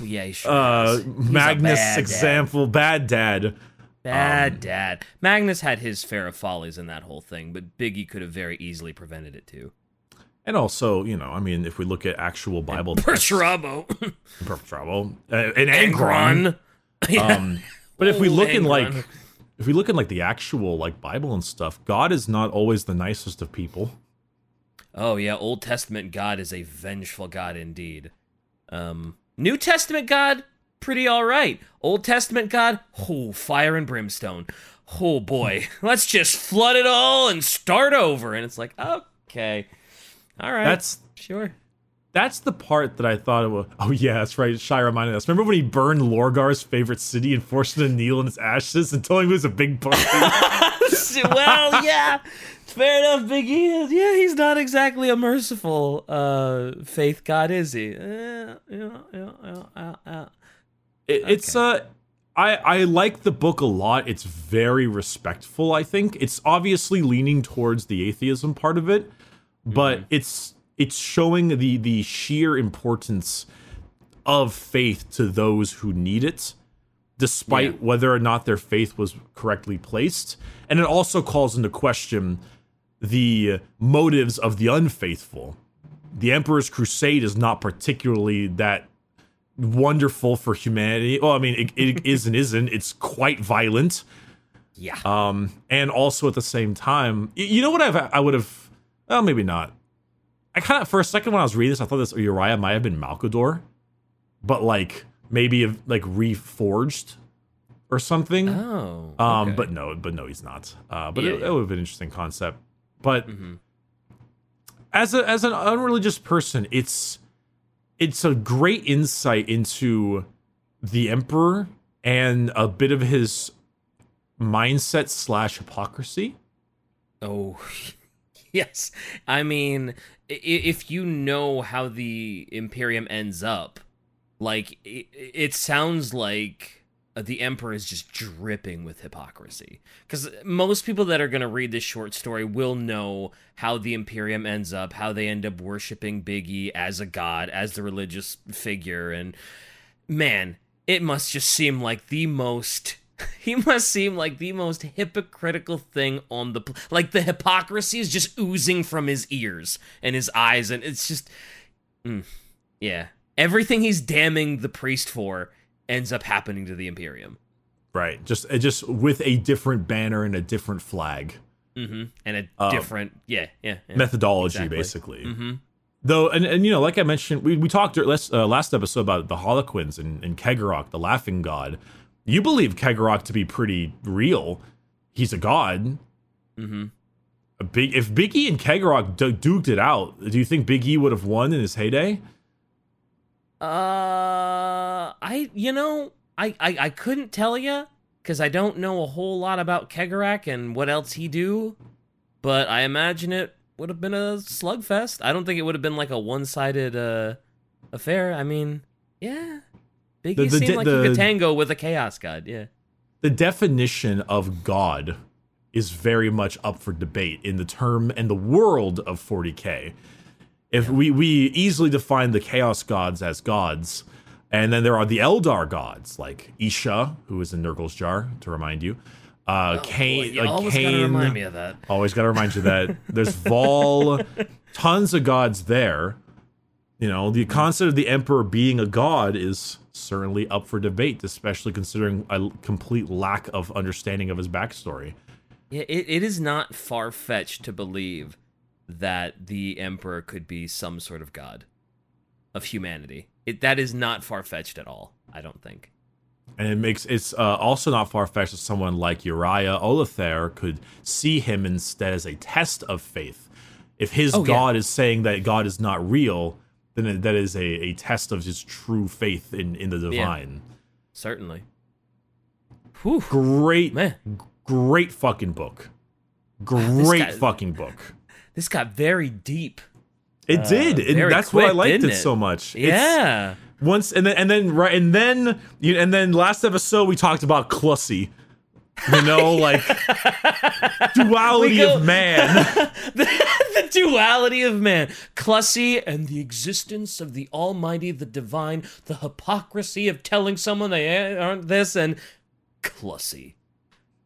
yeah, he sure uh has. He's a Magnus bad dad. example bad dad. Bad um, dad. Magnus had his fair of follies in that whole thing, but Biggie could have very easily prevented it too. And also, you know, I mean, if we look at actual Bible texts, Perturabo. uh, and Angron. Yeah. Um, but if we look in like, Angron. If we look at like the actual like Bible and stuff, God is not always the nicest of people. oh yeah, Old Testament God is a vengeful God indeed. Um, New Testament God, pretty all right. Old Testament God, oh fire and brimstone. Oh boy, let's just flood it all and start over. And it's like, okay, all right, That's sure. That's the part that I thought it was. Oh yeah, that's right. Shai reminded us. Remember when he burned Lorgar's favorite city and forced him to kneel in its ashes and told him he was a big pussy? well, yeah, fair enough. Biggie, yeah, he's not exactly a merciful uh, faith god, is he? Uh, yeah, yeah, yeah. It, It's uh I I like the book a lot. It's very respectful, I think. It's obviously leaning towards the atheism part of it, but it's it's showing the the sheer importance of faith to those who need it despite Yeah. whether or not their faith was correctly placed. And it also calls into question the motives of the unfaithful. The Emperor's Crusade is not particularly that wonderful for humanity. Well, I mean, it, it is and isn't. It's quite violent. Yeah. Um, and also at the same time, you know what I've I would have, well, maybe not. I kind of for a second when I was reading this, I thought this Uriah might have been Malkador, but like maybe like reforged or something. oh. Um, but no, but no, he's not. Uh, but Yeah, it, yeah. it would have been an interesting concept. But Mhm. as a as an unreligious person, it's it's a great insight into the emperor and a bit of his mindset slash hypocrisy. Oh, yes. I mean, if you know how the Imperium ends up, like it, it sounds like uh, the Emperor is just dripping with hypocrisy. Because most people that are going to read this short story will know how the Imperium ends up, how they end up worshiping Biggie as a god, as the religious figure, and man, it must just seem like the most. He must seem like the most hypocritical thing on the pl- like the hypocrisy is just oozing from his ears and his eyes, and it's just, mm, yeah, everything he's damning the priest for ends up happening to the Imperium. Right. Just just with a different banner and a different flag hmm And a Um, different, yeah, yeah, yeah. methodology, exactly. basically. hmm Though, and, and you know, like I mentioned, we, we talked last, uh, last episode about the Harlequins and, and Cegorach, the laughing god. You believe Cegorach to be pretty real. He's a god. hmm A big if Biggie and Cegorach du- duked it out, do you think Big E would have won in his heyday? Uh, I you know I I, I couldn't tell you because I don't know a whole lot about Cegorach and what else he do, but I imagine it would have been a slugfest. I don't think it would have been like a one-sided uh, affair. I mean, yeah, Biggie The- the seemed like he the- could tango with a chaos god. Yeah. the definition of God is very much up for debate in the term and the world of 40k. If we we easily define the chaos gods as gods, and then there are the Eldar gods like Isha, who is in Nurgle's jar, to remind you. Uh, Khaine, Oh, Boy, you like always Khaine, gotta remind me of that. Always got to remind you that there's Vaul, tons of gods there. You know, the concept of the emperor being a god is certainly up for debate, especially considering a complete lack of understanding of his backstory. Yeah, it, it is not far fetched to believe that the emperor could be some sort of god of humanity. It, that is not far fetched at all. I don't think. And it makes it's uh, also not far fetched that someone like Uriah Olathaire could see him instead as a test of faith. If his Oh, yeah. god is saying that God is not real, then that is a, a test of his true faith in, in the divine. Certainly. Whew. Great, Man, great fucking book. Great guy- fucking book. this got very deep. It did, and Uh, very that's why I liked it, it? so much. It's- Yeah. once and then and then right and then you and then last episode we talked about Clussy. You know, like duality go- of man. the, the duality of man, Clussy, and the existence of the Almighty, the Divine, the hypocrisy of telling someone they aren't this, and Clussy.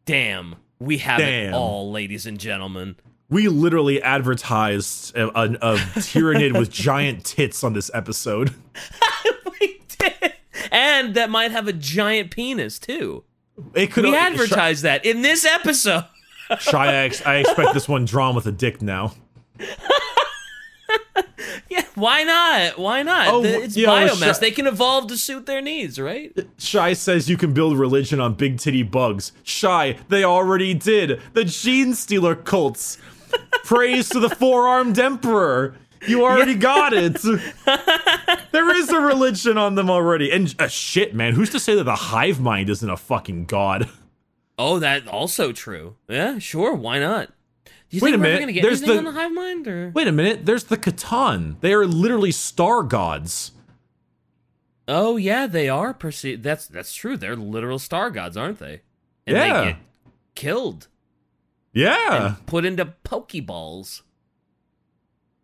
Damn, we have Damn. it all, ladies and gentlemen. We literally advertised a, a, a Tyranid with giant tits on this episode. we did, and that might have a giant penis too. It could We advertised that in this episode. Shy, I, ex- I expect this one drawn with a dick now. Yeah, why not? Why not? Oh, it's yo, biomass. sh- they can evolve to suit their needs, right? Shy says you can build religion on big titty bugs. Shy, they already did. The Genestealer cults. Praise to the four armed emperor. You already got it. there is a religion on them already. And uh, shit, man, who's to say that the hive mind isn't a fucking god? Oh, that also true. Yeah, sure. Why not? Do you Wait think a we're minute, gonna get there's anything the- on the hive mind? Or Wait a minute, there's the C'tan. They are literally star gods. oh yeah, they are perceived. That's that's true. They're literal star gods, aren't they? And Yeah. they get killed Yeah. and put into pokeballs.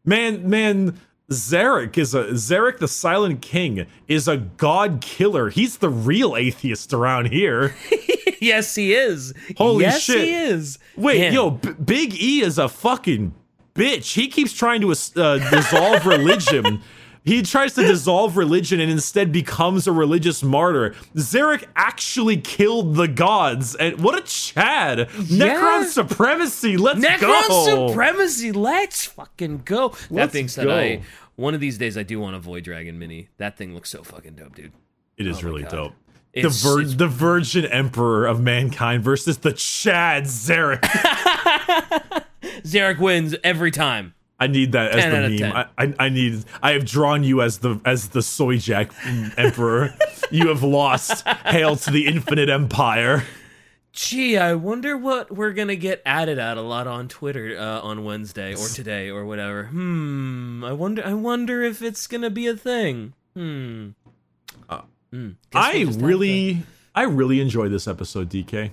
Man, man, Szarekh is a Szarekh the Silent King is a god killer. He's the real atheist around here. yes, he is. Holy yes, shit. he is. Wait, Man. yo, B- Big E is a fucking bitch. He keeps trying to uh, dissolve religion. He tries to dissolve religion and instead becomes a religious martyr. Szarekh actually killed the gods, and what a Chad! Yeah. Necron supremacy. Let's Necron go. supremacy. Let's fucking go. that Let's being said, go. I one of these days I do want a Void Dragon mini. That thing looks so fucking dope, dude. It is Oh really dope. It's- the, vir- it's- the Virgin Emperor of mankind versus the Chad Szarekh. Szarekh wins every time. I need that as 10 out of the meme. I, I, I need. I have drawn you as the as the soy jack emperor. you have lost. Hail to the infinite empire. Gee, I wonder what we're gonna get added at a lot on Twitter uh, on Wednesday or today or whatever. Hmm. I wonder. I wonder if it's gonna be a thing. Hmm. Uh, Hmm. I just have to- really, I really enjoyed this episode, DK.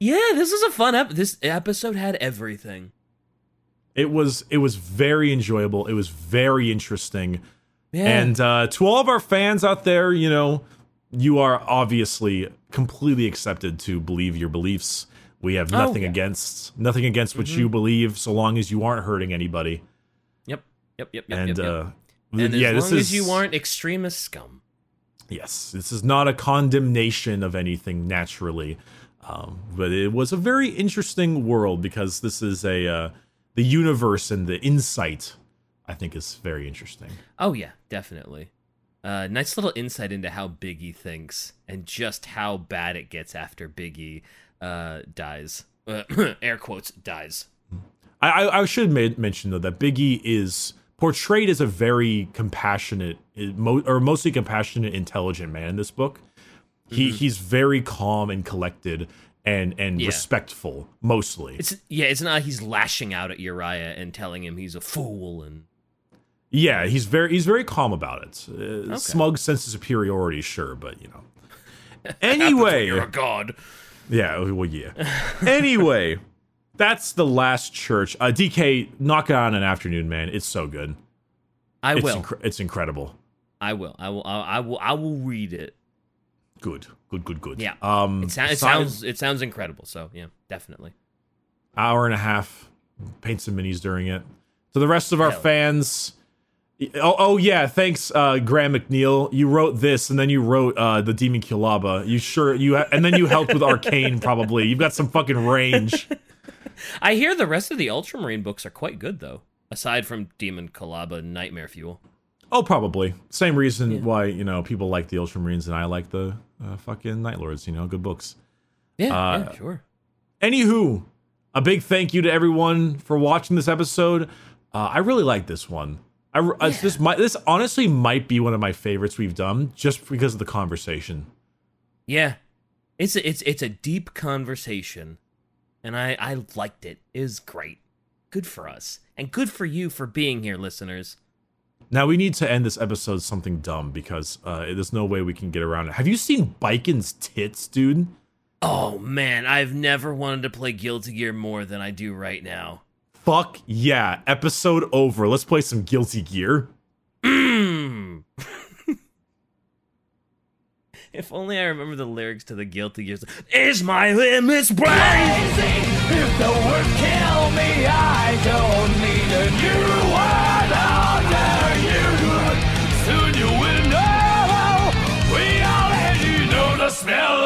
Yeah, this is a fun ep. This episode had everything. It was it was very enjoyable. It was very interesting. Yeah. And uh, to all of our fans out there, you know, you are obviously completely accepted to believe your beliefs. We have Oh, nothing yeah. Mm-hmm. against nothing against what you believe, so long as you aren't hurting anybody. yep. Yep. Yep. Yep. and yep, yep. uh, and yeah, as long is as you aren't extremist scum. yes, this is not a condemnation of anything naturally, um, but it was a very interesting world because this is a uh, the universe and the insight. I think is very interesting. Oh yeah, definitely. Uh, nice little insight into how Biggie thinks and just how bad it gets after Biggie uh, dies. Uh, air quotes dies. I, I, I should ma- mention though that Biggie is portrayed as a very compassionate, mo- or mostly compassionate, intelligent man in this book. He he's very calm and collected, and and Yeah. respectful mostly. It's yeah, it's not he's lashing out at Uriah and telling him he's a fool and yeah, he's very he's very calm about it. Uh, Smug sense of superiority, sure, but you know. Anyway, you're a god. Yeah, well, yeah. anyway, that's the last church. Uh, DK, knock it in an afternoon, man. It's so good. I It's, will. incre- it's incredible. I will. I will. I will. I will read it. Good, good, good, good. Yeah. Um, It, it sounds. It sounds incredible. So yeah, definitely. hour and a half. Paint some minis during it. To the rest of our Hell. fans. Oh, oh yeah, thanks, uh, Graham McNeill. You wrote this, and then you wrote uh, the Demon Kilaba. You sure you, ha- and then you helped with Arcane. Probably you've got some fucking range. I hear the rest of the Ultramarine books are quite good though, aside from Demon Kalaba Nightmare Fuel. Oh, probably. Same reason why you know people like the Ultramarines and I like the uh, fucking Night Lords. You know, good books. Yeah, Uh, yeah, sure. Anywho, a big thank you to everyone for watching this episode. Uh, I really like this one. I uh, this might this honestly might be one of my favorites we've done just because of the conversation. Yeah, it's a, it's it's a deep conversation, and I I liked it. It was great. Good for us, and good for you for being here, listeners. Now we need to end this episode something dumb because uh, there's no way we can get around it. Have you seen Baiken's tits, dude? Oh man, I've never wanted to play Guilty Gear more than I do right now. Fuck yeah! Episode over. Let's play some Guilty Gear. If only I remember the lyrics to the Guilty Gear. Is my limits blazing? If the word kill me, I don't need a new one. smell